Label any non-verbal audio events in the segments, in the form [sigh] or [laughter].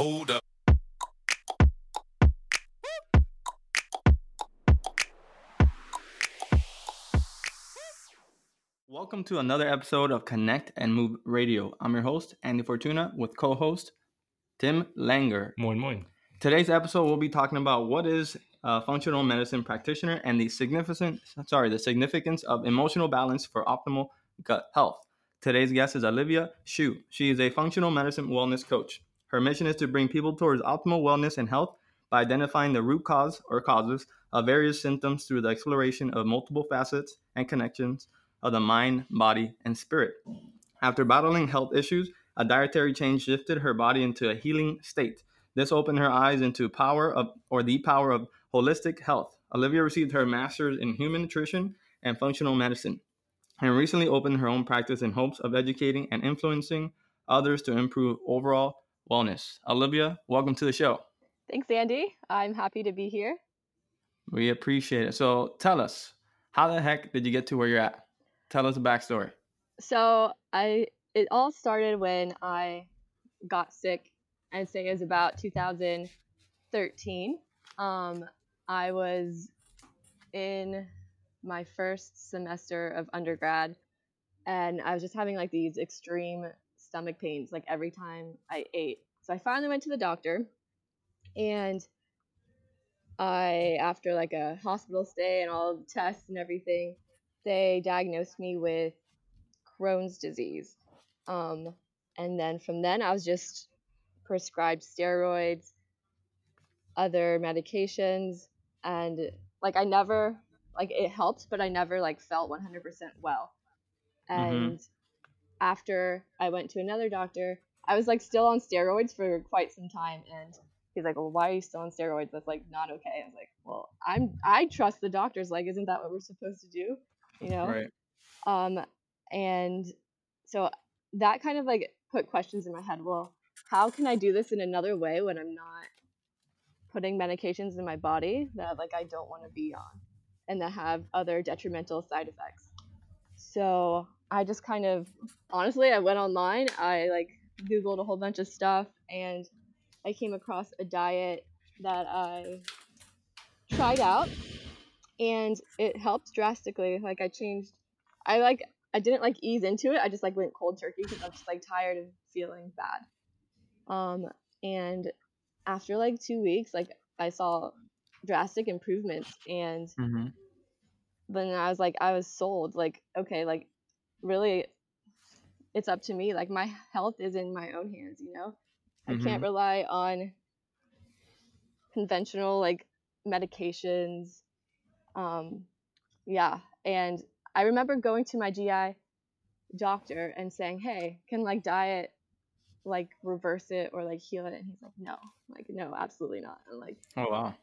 Hold up. Welcome to another episode of Connect and Move Radio. I'm your host, Andy Fortuna, with co host Tim Langer. Moin moin. Today's episode, we'll be talking about what is a functional medicine practitioner and the significant, sorry, the significance of emotional balance for optimal gut health. Today's guest is Olivia Shu. She is a functional medicine wellness coach. Her mission is to bring people towards optimal wellness and health by identifying the root cause or causes of various symptoms through the exploration of multiple facets and connections of the mind, body, and spirit. After battling health issues, a dietary change shifted her body into a healing state. This opened her eyes into power of or the power of holistic health. Olivia received her master's in human nutrition and functional medicine and recently opened her own practice in hopes of educating and influencing others to improve overall wellness. Olivia, welcome to the show. Thanks, Andy. I'm happy to be here. We appreciate it. So tell us, how the heck did you get to where you're at? Tell us the backstory. So I it all started when I got sick. I'd say it was about 2013. Um, I was in my first semester of undergrad, and I was just having like these extreme stomach pains like every time I ate. So I finally went to the doctor, and I, after like a hospital stay and all the tests and everything, they diagnosed me with Crohn's disease. Um, and then from then, I was just prescribed steroids, other medications, and like I never, like it helped, but I never like felt 100% well. And mm-hmm. after I went to another doctor, I was like still on steroids for quite some time, and he's like, "Well, why are you still on steroids? That's like not okay." I was like, "Well, I'm I trust the doctors. Like, isn't that what we're supposed to do?" You know. Right. Um, and so that kind of like put questions in my head. Well, how can I do this in another way when I'm not putting medications in my body that like I don't want to be on and that have other detrimental side effects? So I just kind of honestly I went online, I like googled a whole bunch of stuff and I came across a diet that I tried out and it helped drastically. Like I changed I like I didn't like ease into it. I just like went cold turkey because I'm just like tired of feeling bad. Um, and after like two weeks, like I saw drastic improvements, and mm-hmm. then I was like, I was sold. Like, okay, like really, it's up to me. Like my health is in my own hands. You know, mm-hmm. I can't mm-hmm. rely on conventional like medications. Um, yeah, and I remember going to my GI doctor and saying, "Hey, can like diet like reverse it or like heal it?" And he's like, "No, like no, absolutely not." And like, oh wow,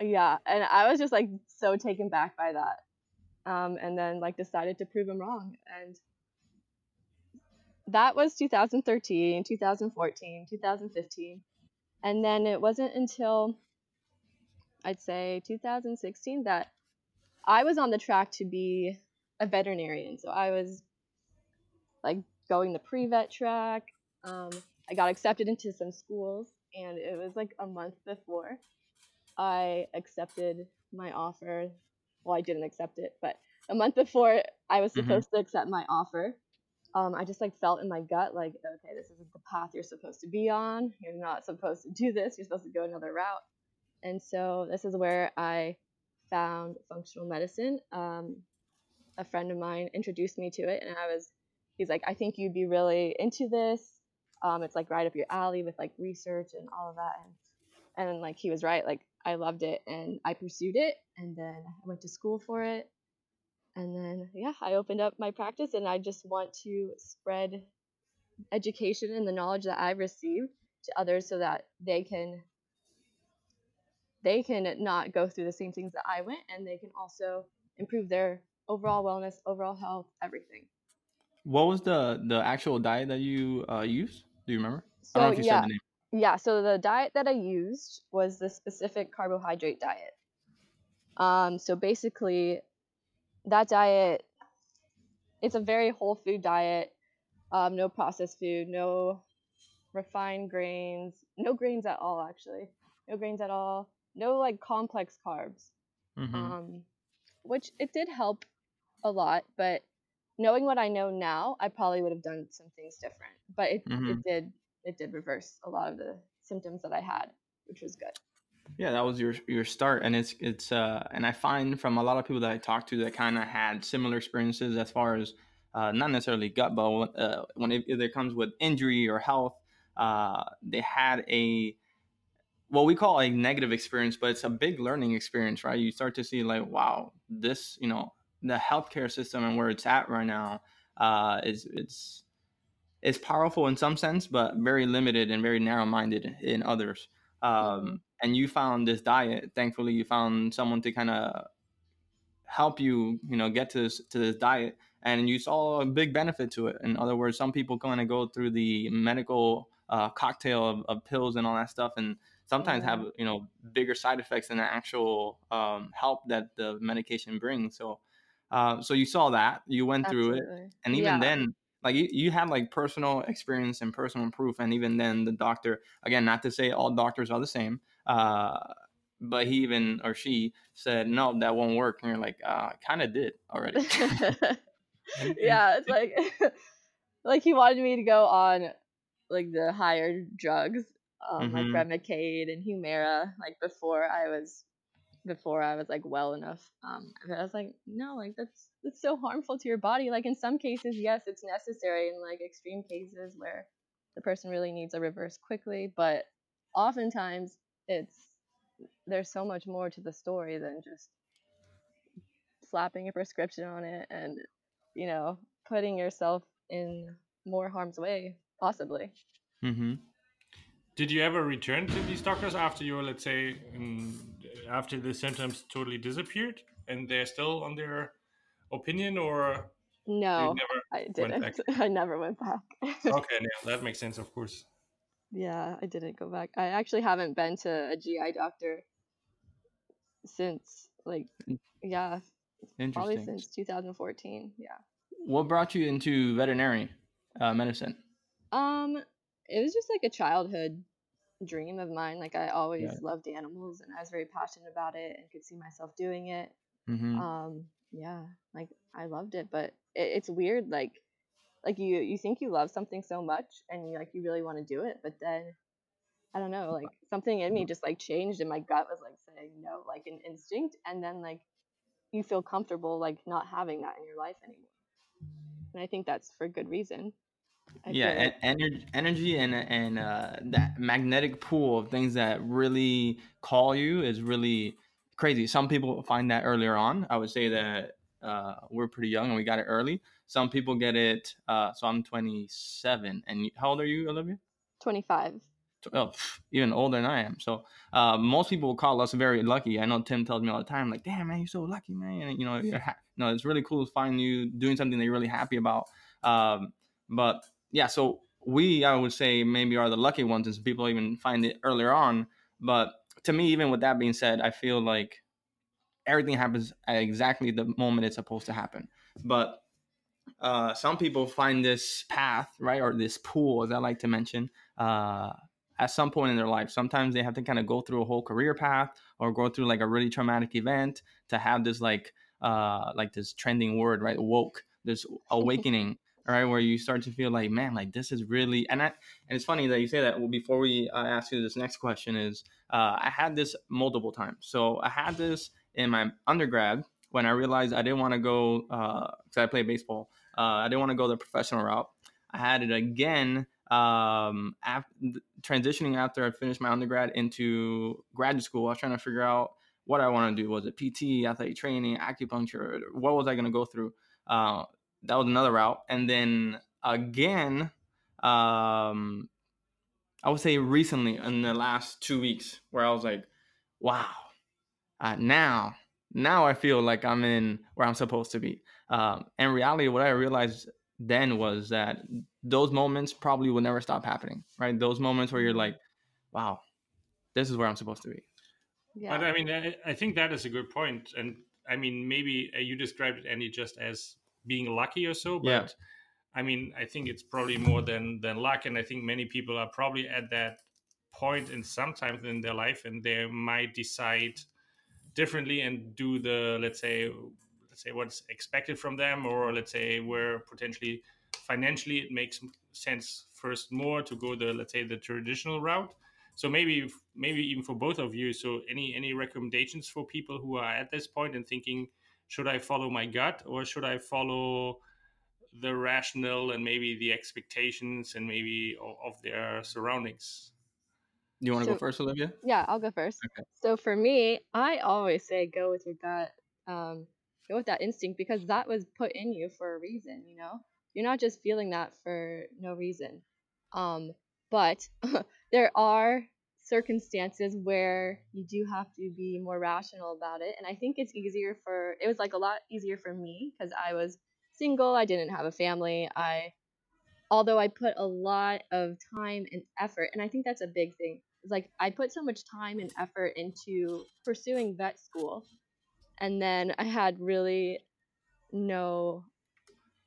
yeah, and I was just like so taken back by that, um, and then like decided to prove him wrong, and that was 2013, 2014, 2015, and then it wasn't until I'd say 2016 that I was on the track to be a veterinarian. So I was like going the pre vet track. Um, I got accepted into some schools, and it was like a month before I accepted my offer. Well, I didn't accept it, but a month before I was mm-hmm. supposed mm-hmm. to accept my offer, um, I just like felt in my gut like, okay, this isn't the path you're supposed to be on. You're not supposed to do this. You're supposed to go another route. And so this is where I found functional medicine. Um, a friend of mine introduced me to it, and I was, he's like, I think you'd be really into this. Um, it's like right up your alley with like research and all of that, and and like he was right. Like I loved it, and I pursued it, and then I went to school for it, and then yeah, I opened up my practice, and I just want to spread education and the knowledge that I've received to others so that they can they can not go through the same things that I went and they can also improve their overall wellness, overall health, everything. What was the the actual diet that you uh, used? Do you remember? So you yeah, yeah. So the diet that I used was the specific carbohydrate diet. Um, so basically, that diet, it's a very whole food diet. Um, no processed food, no refined grains, no grains at all actually, no grains at all, no like complex carbs. Mhm. Um, which it did help a lot, but knowing what I know now, I probably would have done some things different. But it, Mhm. it did it did reverse a lot of the symptoms that I had, which was good. Yeah that was your your start and it's it's uh and i find from a lot of people that i talked to that kind of had similar experiences as far as uh, not necessarily gut but uh, when it comes with injury or health uh, they had a what we call a negative experience but it's a big learning experience right? You start to see like wow this you know the healthcare system and where it's at right now uh, is it's it's powerful in some sense but very limited and very narrow-minded in others um, Mhm. and you found this diet thankfully you found someone to kind of help you you know get to this to this diet and you saw a big benefit to it in other words some people kind of go through the medical uh, cocktail of, of pills and all that stuff and sometimes have you know bigger side effects than the actual um, help that the medication brings so uh, so you saw that you went through it and even yeah. then like you, you had like personal experience and personal proof and even then the doctor again not to say all doctors are the same uh, but he even or she said no that won't work and you're like uh, kind of did already [laughs] [laughs] yeah, it's like [laughs] like he wanted me to go on like the higher drugs, um, like Mhm. Remicade and Humira, like before I was before I was like well enough. Um, and I was like, no, like that's that's so harmful to your body. Like in some cases, yes, it's necessary in like extreme cases where the person really needs a reverse quickly, but oftentimes it's there's so much more to the story than just slapping a prescription on it and you know putting yourself in more harm's way possibly mm-hmm. Did you ever return to these doctors after your, let's say, after the symptoms totally disappeared, and they're still on their opinion, or no never? i didn't [laughs] i never went back [laughs] Okay, yeah, that makes sense, of course. yeah i didn't go back i actually haven't been to a gi doctor since like Mm. yeah probably since 2014 yeah what brought you into veterinary uh, medicine Um, it was just like a childhood dream of mine. Like I always Yeah. loved animals, and I was very passionate about it, and could see myself doing it. mm-hmm. Um, yeah, like I loved it, but it, it's weird. Like, like you you think you love something so much, and you like you really want to do it, but then I don't know, like something in me just like changed, and my gut was like saying no, like an instinct, and then like you feel comfortable like not having that in your life anymore. And I think that's for good reason. Yeah feel like- en- energy and and uh, that magnetic pool of things that really call you is really crazy some people find that earlier on i would say that uh, we're pretty young and we got it early some people get it uh, so i'm 27 and how old are you olivia 25. Tw- oh, even older than I am. So uh, most people call us very lucky. I know Tim tells me all the time, like, "Damn man, you're so lucky, man." And, you know, [laughs] you're ha- no, it's really cool to find you doing something that you're really happy about. Um, but yeah, so we, I would say, maybe are the lucky ones, as people even find it earlier on. But to me, even with that being said, I feel like everything happens at exactly the moment it's supposed to happen. But uh, some people find this path, right, or this pool, as I like to mention, uh, at some point in their life. Sometimes they have to kind of go through a whole career path or go through like a really traumatic event to have this like uh like this trending word, right? Woke, this [laughs] awakening, right? Where you start to feel like, man, like this is really and I and it's funny that you say that. Well, before we uh, ask you this next question is uh, I had this multiple times. So I had this in my undergrad when I realized I didn't want to go because I played baseball. Uh, I didn't want to go the professional route. I had it again um, after, transitioning after I finished my undergrad into graduate school. I was trying to figure out what I want to do. Was it PT, athletic training, acupuncture? What was I going to go through? That was another route. And then again, um, I would say recently in the last two weeks, where I was like, wow, uh, now, now I feel like I'm in where I'm supposed to be. Um, in reality, what I realized then was that those moments probably will never stop happening, right? Those moments where you're like, wow, this is where I'm supposed to be. Yeah. But I mean, I, I think that is a good point. And I mean, maybe uh, you described it, Andy, just as being lucky or so. But Yeah. I mean, I think it's probably more than than luck, and I think many people are probably at that point in sometimes in their life, and they might decide differently and do the let's say let's say what's expected from them, or let's say where potentially financially it makes sense first more to go the let's say the traditional route. So maybe maybe even for both of you. So any any recommendations for people who are at this point and thinking, should I follow my gut or should I follow the rational and maybe the expectations and maybe of their surroundings. You want to so, go first, Olivia? Yeah, I'll go first. Okay. So for me, I always say go with your gut. Um, go with that instinct because that was put in you for a reason, you know? You're not just feeling that for no reason. Um, but [laughs] there are circumstances where you do have to be more rational about it. And I think it's easier for, it was like a lot easier for me because I was single, I didn't have a family. I although I put a lot of time and effort, and I think that's a big thing. It's like I put so much time and effort into pursuing vet school, and then I had really no,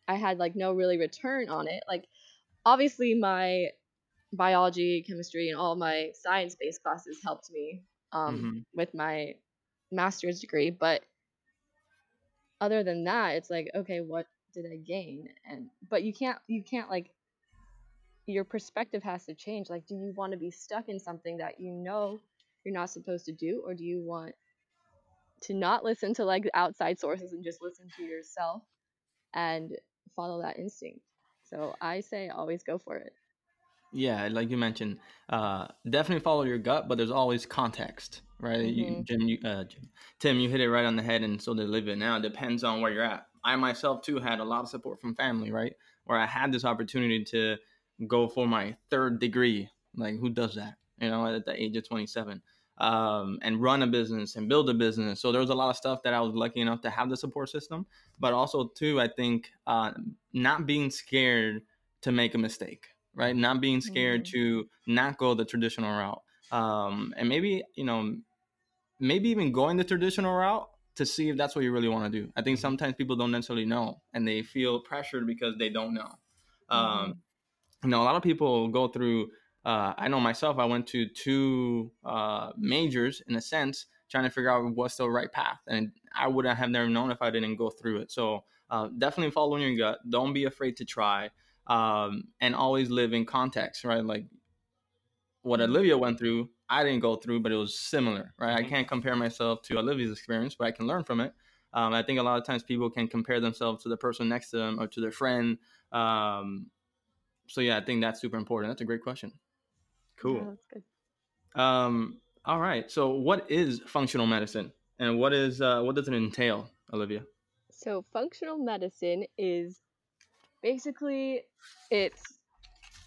I had like no really return on it. Like obviously my biology, chemistry, and all my science-based classes helped me um, mm-hmm. with my master's degree, but other than that, it's like okay, what did I gain? And but you can't you can't like your perspective has to change. Like, do you want to be stuck in something that you know you're not supposed to do, or do you want to not listen to like outside sources and just listen to yourself and follow that instinct? So I say always go for it. Yeah, like you mentioned, uh, definitely follow your gut, but there's always context, right? Mm-hmm. You, Jim, you, uh, Jim, Tim, you hit it right on the head, and so they live it now. It depends on where you're at. I myself too had a lot of support from family, right? Where I had this opportunity to go for my third degree. Like who does that? You know, at the age of 27. Um, and run a business and build a business. So there was a lot of stuff that I was lucky enough to have the support system, but also too, I think uh, not being scared to make a mistake, right? Not being scared mm-hmm. to not go the traditional route, um, and maybe you know, maybe even going the traditional route to see if that's what you really want to do. I think sometimes people don't necessarily know and they feel pressured because they don't know. Um, mm-hmm. Um, you know, a lot of people go through. Uh, I know myself. I went to two uh, majors in a sense, trying to figure out what's the right path, and I wouldn't have never known if I didn't go through it. So uh, definitely following your gut. Don't be afraid to try, um, and always live in context. Right, like what mm-hmm. Olivia went through I didn't go through, but it was similar, right? Mm-hmm. I can't compare myself to Olivia's experience, but I can learn from it. Um, I think a lot of times people can compare themselves to the person next to them or to their friend. Um, so yeah, I think that's super important. That's a great question. Cool. Yeah, that's good. Um, all right. So what is functional medicine, and what is uh, what does it entail, Olivia? So functional medicine is basically it's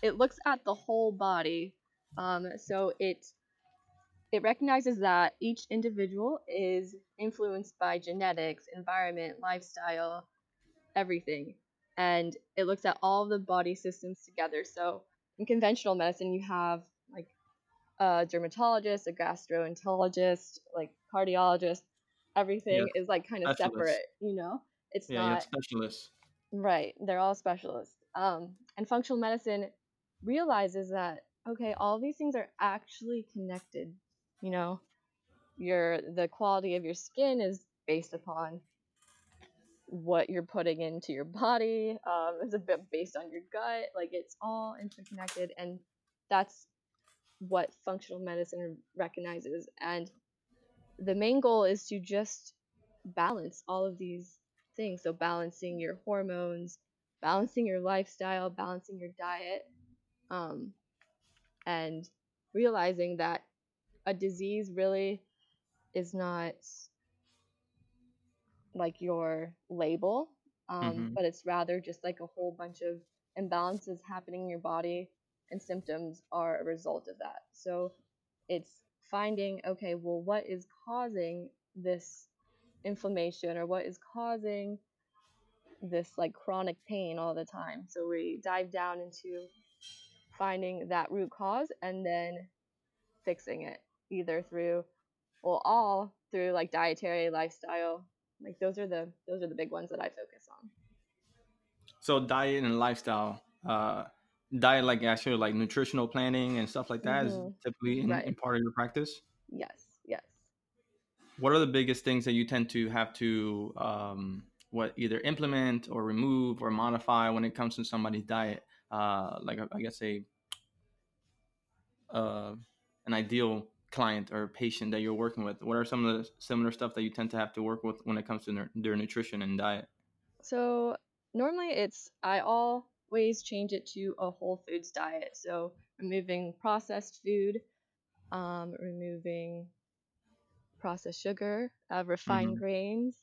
it looks at the whole body. Um, so it it recognizes that each individual is influenced by genetics, environment, lifestyle, everything. And it looks at all the body systems together. So in conventional medicine, you have like a dermatologist, a gastroenterologist, like cardiologist. Everything yeah. is like kind of separate, you know? It's yeah, not specialists. Right. They're all specialists. Um, and functional medicine realizes that okay, all these things are actually connected you know your the quality of your skin is based upon what you're putting into your body um, it's a bit based on your gut like it's all interconnected and that's what functional medicine recognizes and the main goal is to just balance all of these things so balancing your hormones balancing your lifestyle balancing your diet um, and realizing that a disease really is not like your label, um, mm-hmm. but it's rather just like a whole bunch of imbalances happening in your body, and symptoms are a result of that. So it's finding, okay, well, what is causing this inflammation or what is causing this like chronic pain all the time? So we dive down into finding that root cause and then fixing it either through well all through like dietary lifestyle like those are the those are the big ones that i focus on So diet and lifestyle, uh, diet like actually like nutritional planning and stuff like that is Mhm. typically in, Right. in part of your practice. Yes. What are the biggest things that you tend to have to um, what either implement or remove or modify when it comes to somebody's diet? Uh, like I guess a uh, an ideal client or patient that you're working with. What are some of the similar stuff that you tend to have to work with when it comes to their, their nutrition and diet? So normally it's I always change it to a whole foods diet. So removing processed food, um, removing processed sugar, uh, refined Mhm. grains,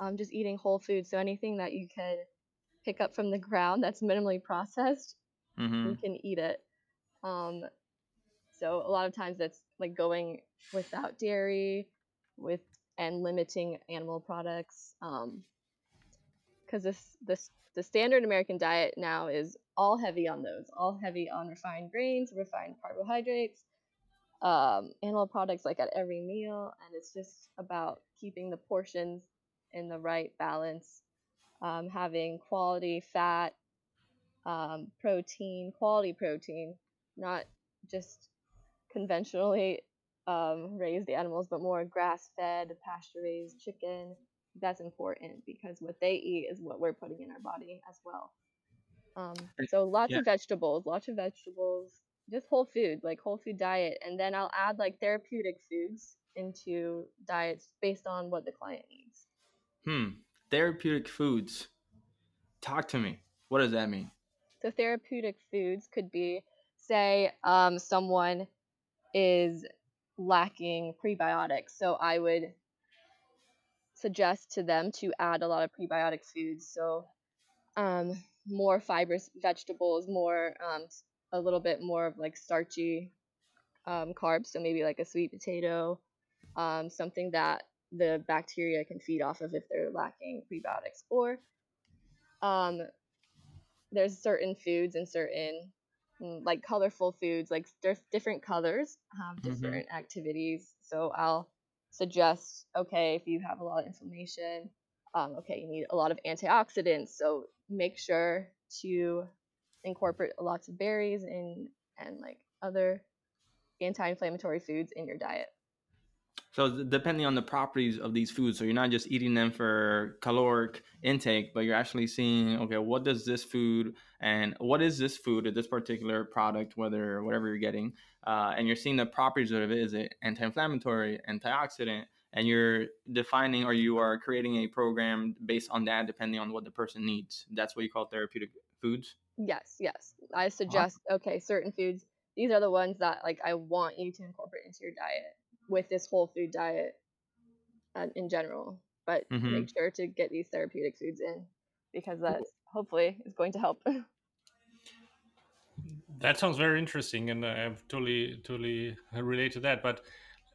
um, just eating whole foods. So anything that you could pick up from the ground that's minimally processed, Mm-hmm. you can eat it. Um, so a lot of times that's like going without dairy, with and limiting animal products. Um, because this this the standard American diet now is all heavy on those, all heavy on refined grains, refined carbohydrates, um, animal products like at every meal, and it's just about keeping the portions in the right balance, um, having quality fat, um, protein, quality protein, not just conventionally um, raised animals, but more grass fed, pasture raised chicken. That's important because what they eat is what we're putting in our body as well. Um, so lots yeah. of vegetables, lots of vegetables, just whole food, like whole food diet, and then I'll add like therapeutic foods into diets based on what the client needs. Hmm. Therapeutic foods. Talk to me. What does that mean? So therapeutic foods could be, say, um, someone is lacking prebiotics. So I would suggest to them to add a lot of prebiotic foods. So um, more fibrous vegetables, more um, a little bit more of like starchy um, carbs. So maybe like a sweet potato, um, something that the bacteria can feed off of if they're lacking prebiotics. Or um, there's certain foods and certain mm, like colorful foods like there's different colors have Mhm. different activities so i'll suggest okay if you have a lot of inflammation um, okay you need a lot of antioxidants so make sure to incorporate lots of berries and and like other anti-inflammatory foods in your diet So depending on the properties of these foods, so you're not just eating them for caloric intake, but you're actually seeing, okay, what does this food and what is this food or this particular product, whether whatever you're getting, uh, and you're seeing the properties of it. Is it anti-inflammatory, antioxidant, and you're defining or you are creating a program based on that, depending on what the person needs. That's what you call therapeutic foods. Yes yes i suggest okay certain foods these are the ones that like i want you to incorporate into your diet with this whole food diet uh, in general but Mhm. make sure to get these therapeutic foods in because that hopefully is going to help [laughs] That sounds very interesting, and I totally totally relate to that. But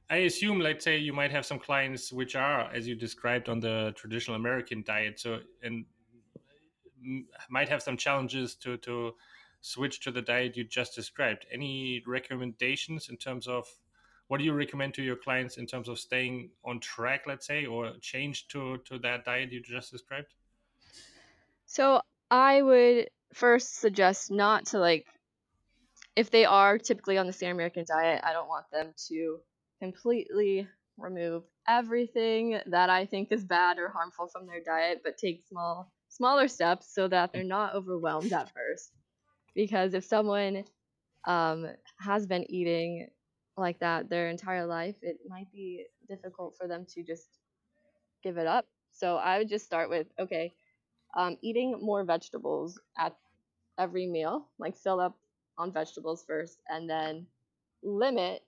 I assume, let's say, you might have some clients which are, as you described, on the traditional American diet, so and might have some challenges to to switch to the diet you just described. Any recommendations in terms of what do you recommend to your clients in terms of staying on track, let's say, or change to to that diet you just described? so i would first suggest not to like if they are typically on the standard American diet, I don't want them to completely remove everything that I think is bad or harmful from their diet, but take small smaller steps so that they're not overwhelmed at first. Because if someone um, has been eating like that their entire life, it might be difficult for them to just give it up. So I would just start with okay, um, eating more vegetables at every meal, like fill up on vegetables first, and then limit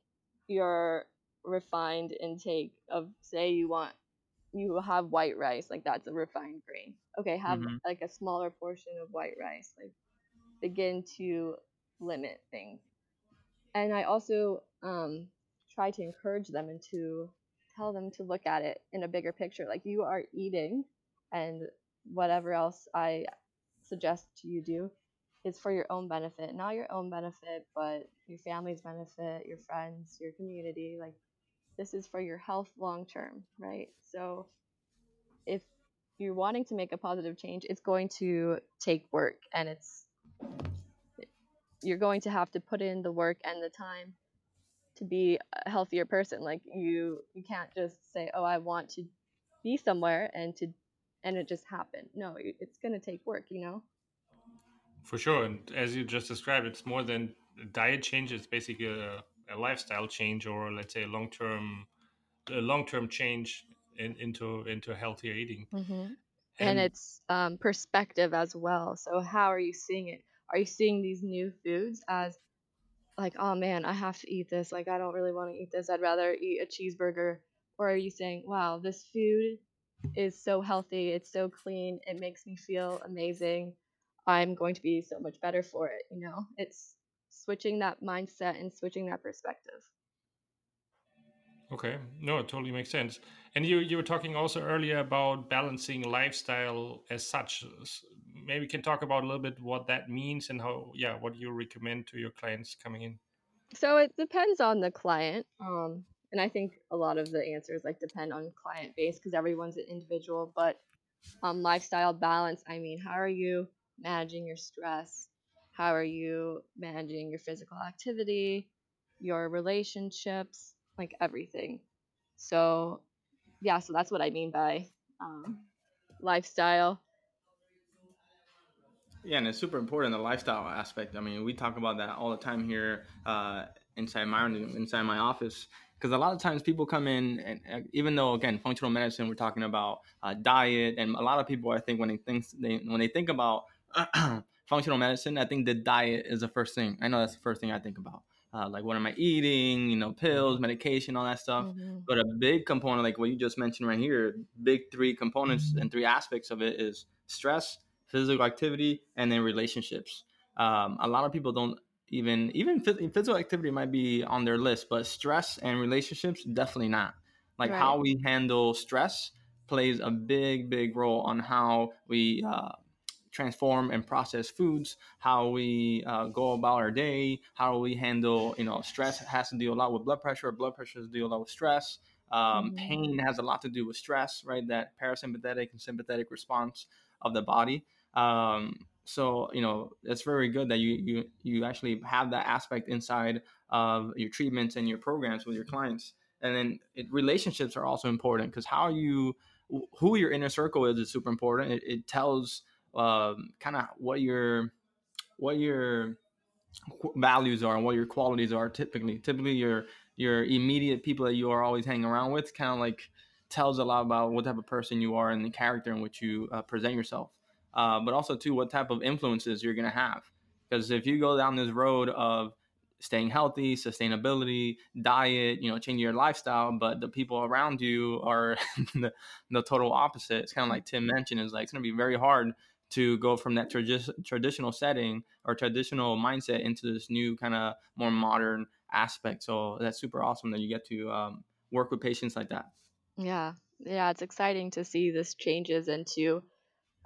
your refined intake of say you want you have white rice, like that's a refined grain. Okay, have Mhm. like a smaller portion of white rice. Like begin to limit things. And I also um, try to encourage them and to tell them to look at it in a bigger picture. Like you are eating, and whatever else I suggest you do is for your own benefit, not your own benefit, but your family's benefit, your friends, your community. Like this is for your health long term, right? So if you're wanting to make a positive change, it's going to take work and it's you're going to have to put in the work and the time to be a healthier person. Like you you can't just say, "Oh, I want to be somewhere," and to and it just happen. No, it's going to take work, you know. For sure, and as you just described, it's more than diet change. It's basically a, a lifestyle change, or let's say a long term, a long term change in, into into healthier eating. Mm-hmm. And, and, it's um, perspective as well. So how are you seeing it? Are you seeing these new foods as like, oh man, I have to eat this. Like, I don't really want to eat this. I'd rather eat a cheeseburger. Or are you saying, wow, this food is so healthy. It's so clean. It makes me feel amazing. I'm going to be so much better for it. You know, it's switching that mindset and switching that perspective. Okay, no, it totally makes sense. And you you were talking also earlier about balancing lifestyle as such. Maybe you can talk about a little bit what that means and how yeah what you recommend to your clients coming in. So it depends on the client. Um, and I think a lot of the answers like depend on client base because everyone's an individual. But um, lifestyle balance, I mean, how are you managing your stress? How are you managing your physical activity, your relationships, like everything? So, yeah, so that's what I mean by um, lifestyle. Yeah, and it's super important the lifestyle aspect. I mean, we talk about that all the time here uh, inside my inside my office because a lot of times people come in and even though again functional medicine we're talking about uh, diet and a lot of people i think when they think they when they think about [clears throat] functional medicine i think the diet is the first thing i know that's the first thing i think about uh, like what am i eating you know pills mm-hmm. medication all that stuff mm-hmm. but a big component like what you just mentioned right here big three components and three aspects of it is stress physical activity and then relationships um, a lot of people don't even even physical activity might be on their list but stress and relationships definitely not like right. how we handle stress plays a big big role on how we uh, transform and process foods how we uh, go about our day how we handle you know stress has to do a lot with blood pressure blood pressure has to do a lot with stress. Um, mm-hmm. pain has a lot to do with stress right? That parasympathetic and sympathetic response of the body. Um, so you know it's very good that you you you actually have that aspect inside of your treatments and your programs with your clients. And then it, relationships are also important because how you who your inner circle is is super important. It, it tells um, kind of what your what your values are and what your qualities are typically typically your your immediate people that you are always hanging around with kind of like tells a lot about what type of person you are and the character in which you uh, present yourself uh, but also too what type of influences you're going to have. Because if you go down this road of staying healthy, sustainability, diet, you know, changing your lifestyle, but the people around you are [laughs] the, the total opposite. It's kind of like Tim mentioned, is like it's going to be very hard to go from that tradi- traditional setting or traditional mindset into this new kind of more modern aspect. So that's super awesome that you get to um, work with patients like that. Yeah, yeah, it's exciting to see this changes and to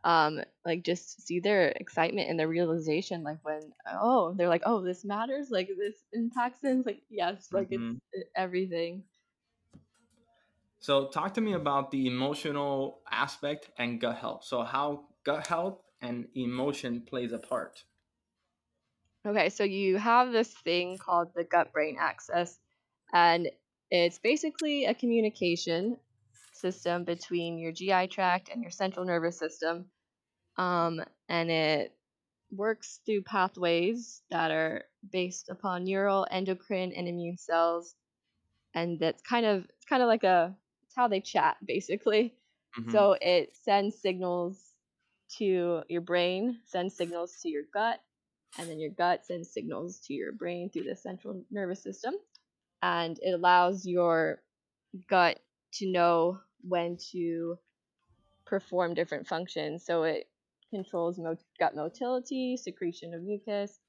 um, like just see their excitement and their realization, like when oh they're like oh this matters, like this impacts things, like yes, like mm-hmm. it's everything. So talk to me about the emotional aspect and gut health. So how gut health and emotion plays a part. Okay, so you have this thing called the gut brain axis, and it's basically a communication system between your GI tract and your central nervous system um, and it works through pathways that are based upon neural, endocrine, and immune cells, and that's kind of it's kind of like a how they chat basically. Mm-hmm. So it sends signals to your brain, sends signals to your gut, and then your gut sends signals to your brain through the central nervous system, and it allows your gut to know when to perform different functions. So it controls mot- gut motility, secretion of mucus,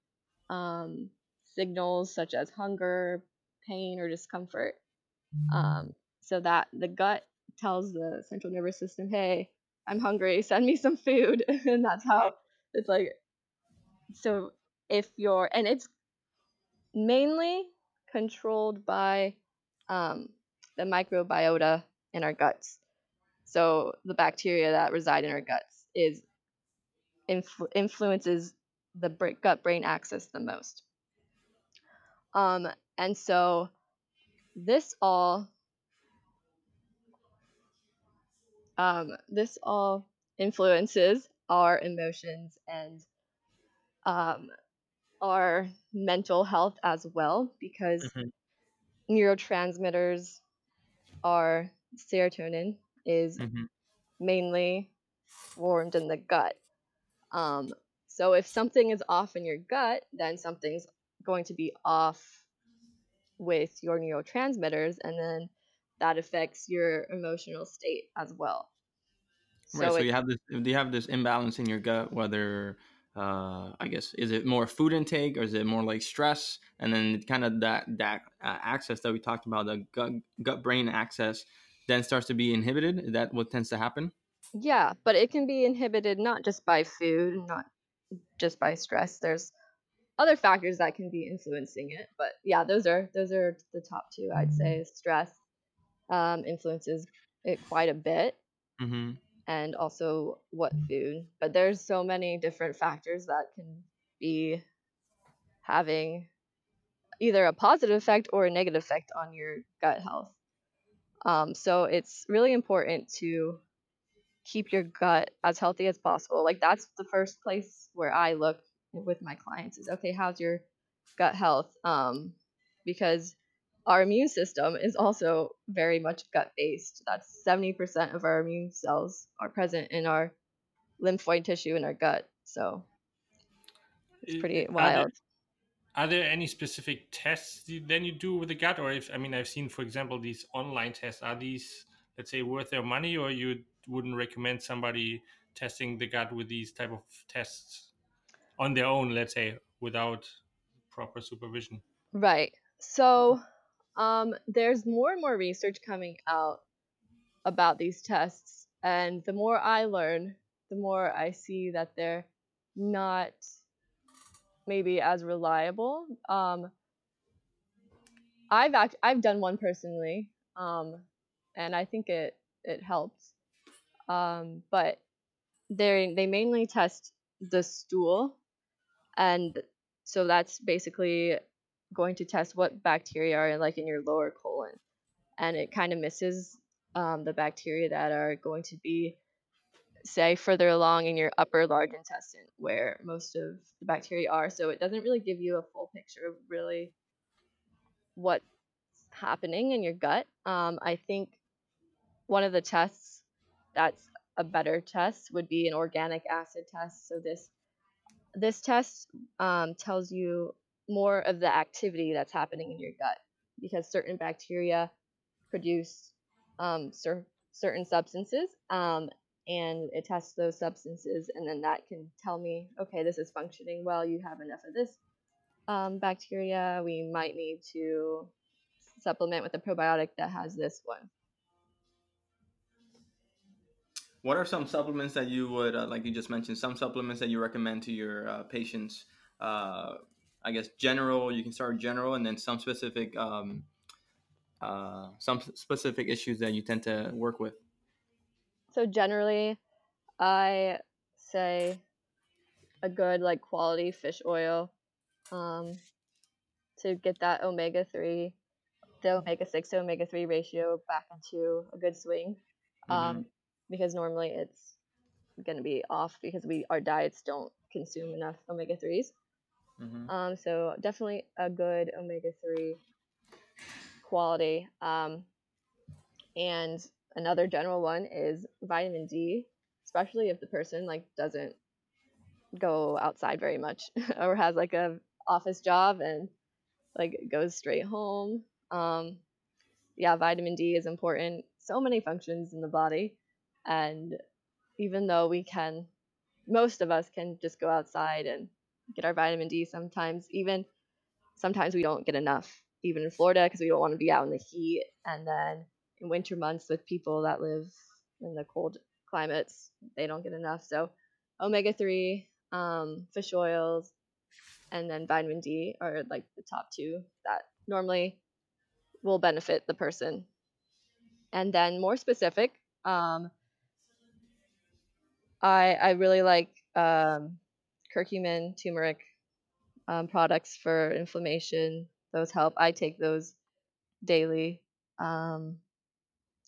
um, signals such as hunger, pain, or discomfort. Um, so that the gut tells the central nervous system, hey, I'm hungry, send me some food. [laughs] and that's how it's like. So if you're, and it's mainly controlled by um, the microbiota in our guts. So the bacteria that reside in our guts is influ- influences the gut brain axis the most. Um, and so this all um, this all influences our emotions and um, our mental health as well because mm-hmm. neurotransmitters are serotonin is mm-hmm. mainly formed in the gut. Um, so if something is off in your gut, then something's going to be off with your neurotransmitters, and then that affects your emotional state as well. So right. So you have this. You have this imbalance in your gut, whether uh, I guess is it more food intake or is it more like stress, and then kind of that that uh, axis that we talked about, the gut gut brain axis, then starts to be inhibited. Is that what tends to happen? Yeah, but it can be inhibited not just by food, not just by stress. There's other factors that can be influencing it, but yeah, those are those are the top two. I'd say stress um, influences it quite a bit, mm-hmm. and also what food. But there's so many different factors that can be having either a positive effect or a negative effect on your gut health. Um, so it's really important to keep your gut as healthy as possible. Like that's the first place where I look with my clients is okay, how's your gut health? Um, because our immune system is also very much gut based. That's 70% of our immune cells are present in our lymphoid tissue in our gut. So it's pretty wild. Are there, are there any specific tests then you do with the gut, or if I mean I've seen, for example, these online tests. Are these let's say worth their money, or you wouldn't recommend somebody testing the gut with these type of tests on their own let's say without proper supervision right so um, there's more and more research coming out about these tests and the more i learn the more i see that they're not maybe as reliable. Um, i've act- i've done one personally um, and i think it it helps. Um, but they they mainly test the stool, and so that's basically going to test what bacteria are like in your lower colon, and it kind of misses um, the bacteria that are going to be say further along in your upper large intestine where most of the bacteria are so it doesn't really give you a full picture of really what's happening in your gut um, i think one of the tests that's a better test would be an organic acid test. So this this test um, tells you more of the activity that's happening in your gut because certain bacteria produce um, cer- certain substances um, and it tests those substances and then that can tell me okay this is functioning well you have enough of this um, bacteria we might need to supplement with a probiotic that has this one What are some supplements that you would, uh, like you just mentioned, some supplements that you recommend to your uh, patients? Uh, I guess general, you can start general, and then some specific, um, uh, some specific issues that you tend to work with. So generally, I say a good like quality fish oil um, to get that omega three, the omega six to omega three ratio back into a good swing. Mm-hmm. Um, because normally it's going to be off because we our diets don't consume enough omega 3s. Mm-hmm. Um, so definitely a good omega 3 quality. Um, and another general one is vitamin D, especially if the person like doesn't go outside very much [laughs] or has like a office job and like goes straight home. Um, yeah, vitamin D is important. So many functions in the body. And even though we can, most of us can just go outside and get our vitamin D sometimes, even sometimes we don't get enough, even in Florida, because we don't want to be out in the heat. And then in winter months with people that live in the cold climates, they don't get enough. So omega 3, um, fish oils, and then vitamin D are like the top two that normally will benefit the person. And then more specific, Um, I I really like um, curcumin, turmeric um, products for inflammation. Those help. I take those daily. Um,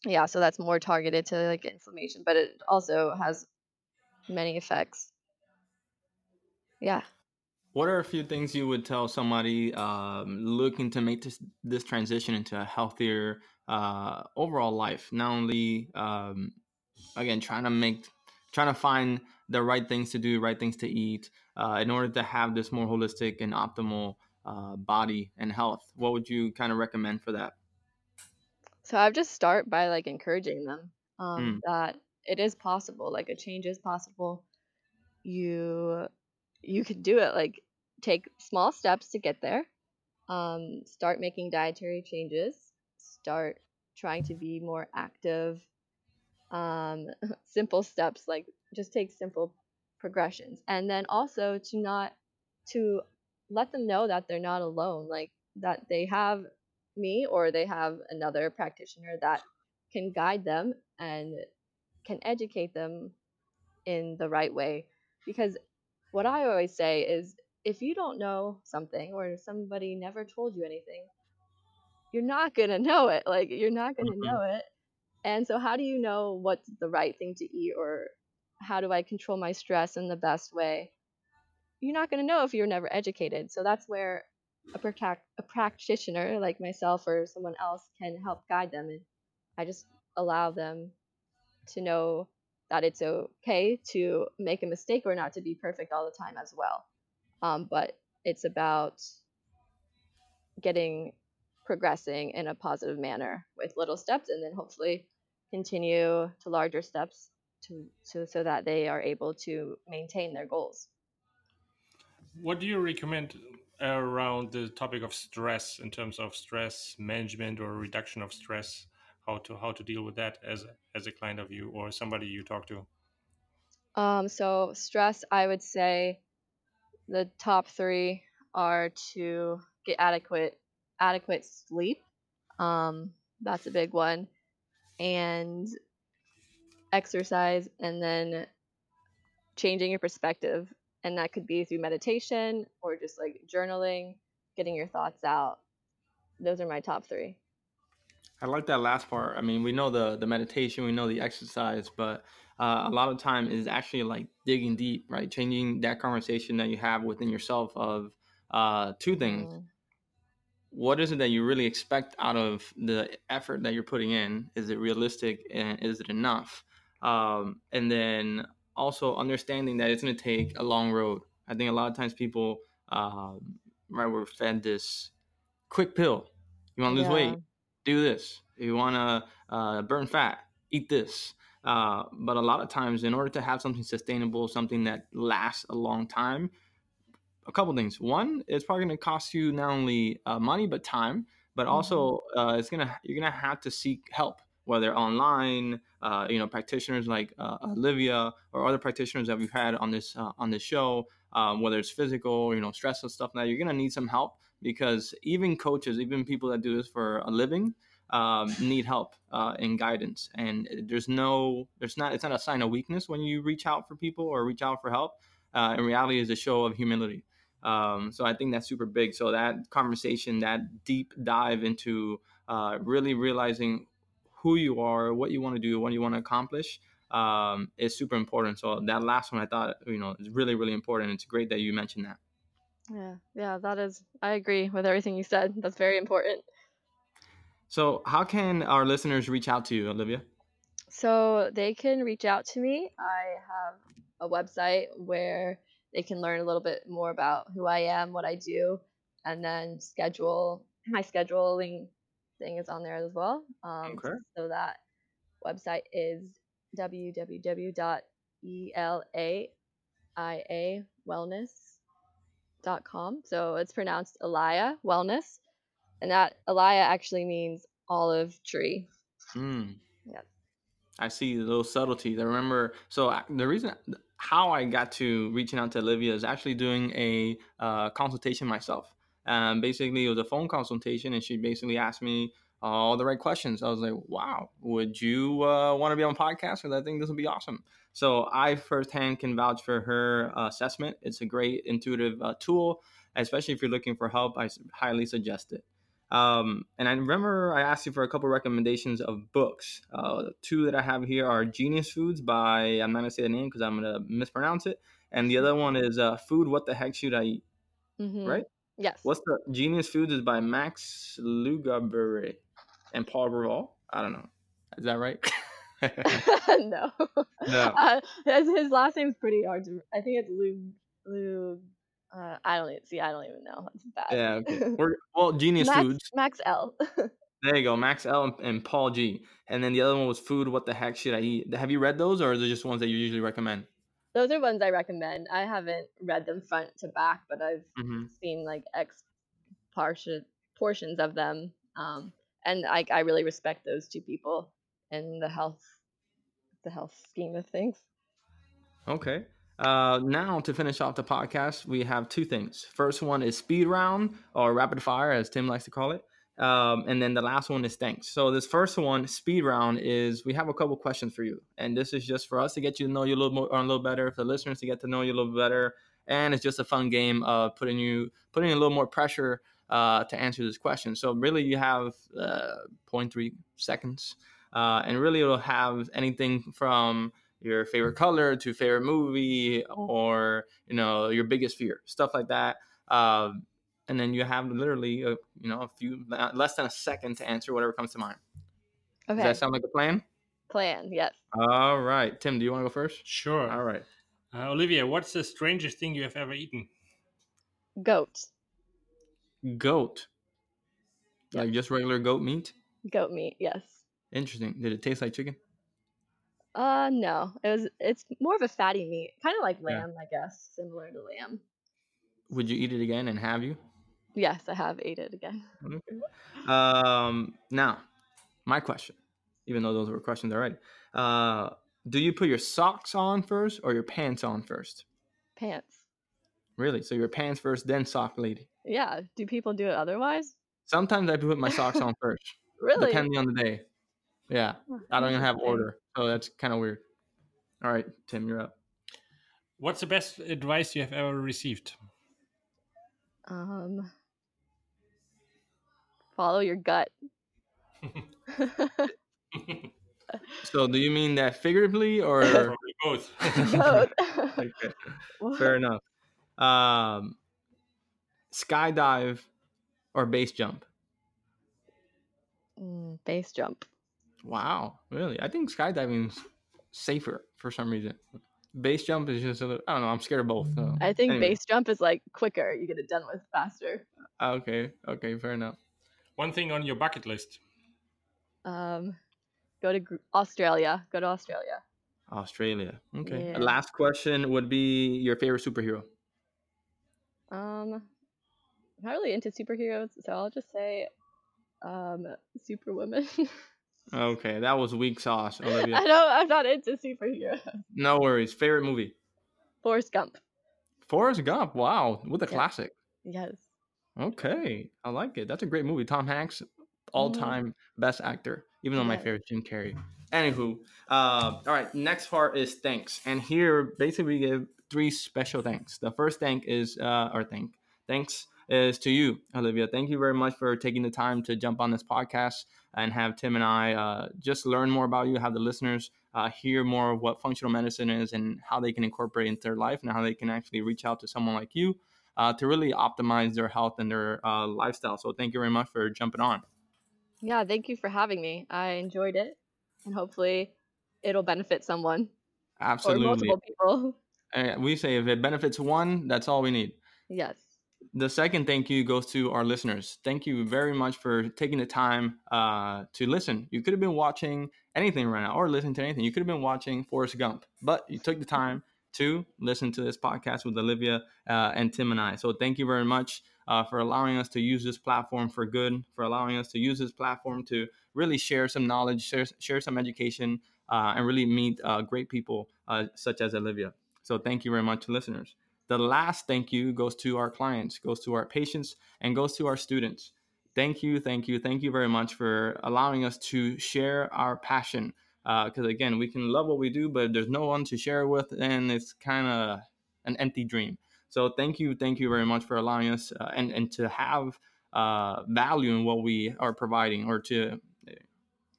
yeah, so that's more targeted to like inflammation, but it also has many effects. Yeah. What are a few things you would tell somebody um, looking to make this this transition into a healthier uh, overall life? Not only um, again trying to make trying to find the right things to do, right things to eat, uh, in order to have this more holistic and optimal uh, body and health. What would you kind of recommend for that? So I just start by like encouraging them um, mm. that it is possible. Like a change is possible. You you can do it. Like take small steps to get there. Um, start making dietary changes. Start trying to be more active. Um, [laughs] simple steps like just take simple progressions, and then also to not to let them know that they're not alone. Like that they have me or they have another practitioner that can guide them and can educate them in the right way. Because what I always say is if you don't know something or somebody never told you anything, you're not going to know it. Like, you're not going to mm-hmm. know it. And so, how do you know what's the right thing to eat or how do I control my stress in the best way? You're not going to know if you're never educated. So, that's where a, pract- a practitioner like myself or someone else can help guide them and i just allow them to know that it's okay to make a mistake or not to be perfect all the time as well um, but it's about getting progressing in a positive manner with little steps and then hopefully continue to larger steps to, to so that they are able to maintain their goals. What do you recommend around the topic of stress in terms of stress management or reduction of stress? How to how to deal with that as as a client of you or somebody you talk to? Um so stress i would say the top three are to get adequate adequate sleep. Um that's a big one. And exercise and then changing your perspective and that could be through meditation or just like journaling getting your thoughts out. Those are my top three. I like that last part. I mean we know the the meditation we know the exercise but uh, a lot of time is actually like digging deep right? Changing that conversation that you have within yourself of uh, two things. Mm. what is it that you really expect out of the effort that you're putting in? Is it realistic and is it enough um, and then also understanding that it's going to take a long road. I think a lot of times people, um, right, we're fed this quick pill. You want to lose yeah. weight? Do this. If you want to uh, burn fat, eat this. Uh, but a lot of times, in order to have something sustainable, something that lasts a long time, a couple things. One, it's probably going to cost you not only uh, money but time, but also mm-hmm. uh, it's gonna you're gonna have to seek help whether online, uh, you know, practitioners like uh, Olivia or other practitioners that we've had on this uh, on this show, um, whether it's physical, you know, stressful stuff. Now you're gonna need some help because even coaches, even people that do this for a living, um, need help uh, and guidance. And there's no, there's not, it's not a sign of weakness when you reach out for people or reach out for help. Uh, in reality, is a show of humility. Um, so I think that's super big. So that conversation, that deep dive into uh, really realizing who you are, what you want to do, what you want to accomplish um, is super important. So that last one, I thought, you know, is really, really important. It's great that you mentioned that. Yeah, yeah, that is. I agree with everything you said. That's very important. So, how can our listeners reach out to you, Olivia? So they can reach out to me. I have a website where they can learn a little bit more about who I am, what I do, and then schedule my scheduling thing is on there as well. Um, okay. So that website is www.elaiawellness.com. So it's pronounced Elia Wellness, and that Elia actually means olive tree. Mm. Yeah. I see those subtleties. I remember. So the reason how I got to reaching out to Olivia is actually doing a uh, consultation myself. Um, basically, it was a phone consultation, and she basically asked me all the right questions. I was like, wow, would you uh, want to be on podcast? Because I think this would be awesome. So I firsthand can vouch for her uh, assessment. It's a great intuitive uh, tool, especially if you're looking for help. I highly suggest it. Um, and I remember I asked you for a couple recommendations of books. Uh, two that I have here are Genius Foods by, I'm not going to say the name because I'm going to mispronounce it. And the other one is uh, Food What the Heck Should I Eat? Mhm. Right? Yes. What's the Genius Foods is by Max Lugabury and Paul Raval. I don't know. Is that right? [laughs] [laughs] no. No. [laughs] Uh, his, his last name's pretty hard to. I think it's Lou. Lou. Uh, I don't even see. I don't even know. It's bad. yeah. Okay. We're, well, Genius Max, Foods. Max L. There you go. Max L and, and Paul G. And then the other one was Food. What the heck should I eat? Have you read those, or are they just ones that you usually recommend? Those are ones I recommend. I haven't read them front to back, but I've Mm-hmm. seen like X portion portions of them. Um, and I I really respect those two people in the health the health scheme of things. Okay. Uh, now to finish off the podcast, we have two things. First one is speed round or rapid fire, as Tim likes to call it. Um, and then the last one is thanks. So this first one, speed round, is we have a couple questions for you, and this is just for us to get you to know you a little more, a little better, for the listeners to get to know you a little better, and it's just a fun game of putting you putting a little more pressure uh, to answer this question. So really, you have uh, 0.3 seconds, uh, and really it'll have anything from your favorite color to favorite movie or you know your biggest fear stuff like that um, and then you have literally a, you know a few less than a second to answer whatever comes to mind Okay. does that sound like a plan Plan. Yes. all right tim do you want to go first Sure. all right Uh, Olivia, what's the strangest thing you have ever eaten? Goat. goat Yeah. like just regular goat meat Goat meat. Yes. interesting did it taste like chicken Uh no. It was it's more of a fatty meat. Kind of like Yeah. lamb, I guess. Similar to lamb. would you eat it again and have you Yes, I have ate it again. Okay. Um, now, my question, even though those were questions already, uh, do you put your socks on first or your pants on first? Pants. Really? So your pants first, then sock lady. Yeah. Do people do it otherwise? Sometimes I put my socks on [laughs] first, Really? depending on the day. Yeah, I don't even have order, so that's kind of weird. All right, Tim, you're up. What's the best advice you have ever received? Um. Follow your gut. [laughs] So, do you mean that figuratively or? Both. Both. [laughs] okay, [laughs] fair enough. Um, skydive or base jump? Mm, base jump. Wow, really? I think skydiving's safer for some reason. Base jump is just a little, I don't know. I'm scared of both. So. I think Anyway. base jump is like quicker. You get it done with faster. Okay, okay, fair enough. One thing on your bucket list. Um, go to Australia. Go to Australia. Australia. Okay. Yeah. Last question would be your favorite superhero. Um, I'm not really into superheroes, so I'll just say, um, Superwoman. [laughs] Okay, that was weak sauce, Olivia. [laughs] I know I'm not into superheroes. no worries. Favorite movie? Forrest Gump. Forrest Gump. Wow, with a Yeah. classic. Yes. Okay, I like it. That's a great movie. Tom Hanks, all time best actor, even though my favorite Jim Carrey. Anywho, uh, all right. Next part is thanks, and here basically we give three special thanks. The first thank is uh, or thank thanks is to you, Olivia. Thank you very much for taking the time to jump on this podcast and have Tim and I uh, just learn more about you, have the listeners uh, hear more of what functional medicine is and how they can incorporate into their life and how they can actually reach out to someone like you uh, to really optimize their health and their uh, lifestyle. So thank you very much for jumping on. Yeah. Thank you for having me. I enjoyed it, and hopefully, it'll benefit someone or Absolutely. multiple people. Uh, [laughs] we say if it benefits one, that's all we need. Yes. The second thank you goes to our listeners. Thank you very much for taking the time uh, to listen. You could have been watching anything right now or listening to anything. You could have been watching Forrest Gump, but you took the time to listen to this podcast with Olivia uh, and Tim and I. So thank you very much uh, for allowing us to use this platform for good, for allowing us to use this platform to really share some knowledge, share, share some education, uh, and really meet uh, great people uh, such as Olivia. So thank you very much, to listeners. The last thank you goes to our clients, goes to our patients, and goes to our students. thank you, thank you, thank you very much for allowing us to share our passion. Because uh, again, we can love what we do, but if there's no one to share it with, then it's kind of an empty dream. So thank you, thank you very much for allowing us uh, and and to have uh, value in what we are providing, or to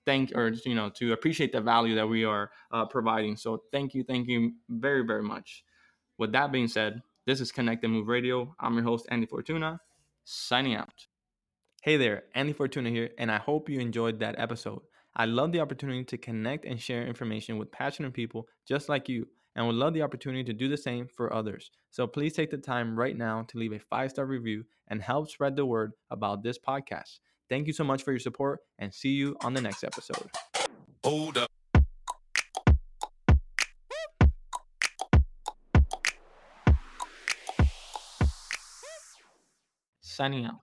thank or you know to appreciate the value that we are uh, providing. So thank you, thank you very very much. With that being said, this is Connect and Move Radio. I'm your host Andy Fortuna, signing out. Hey there, Andy Fortuna here, and I hope you enjoyed that episode. I love the opportunity to connect and share information with passionate people just like you, and would love the opportunity to do the same for others. So please take the time right now to leave a five star review and help spread the word about this podcast. Thank you so much for your support and see you on the next episode. Hold up. Signing out.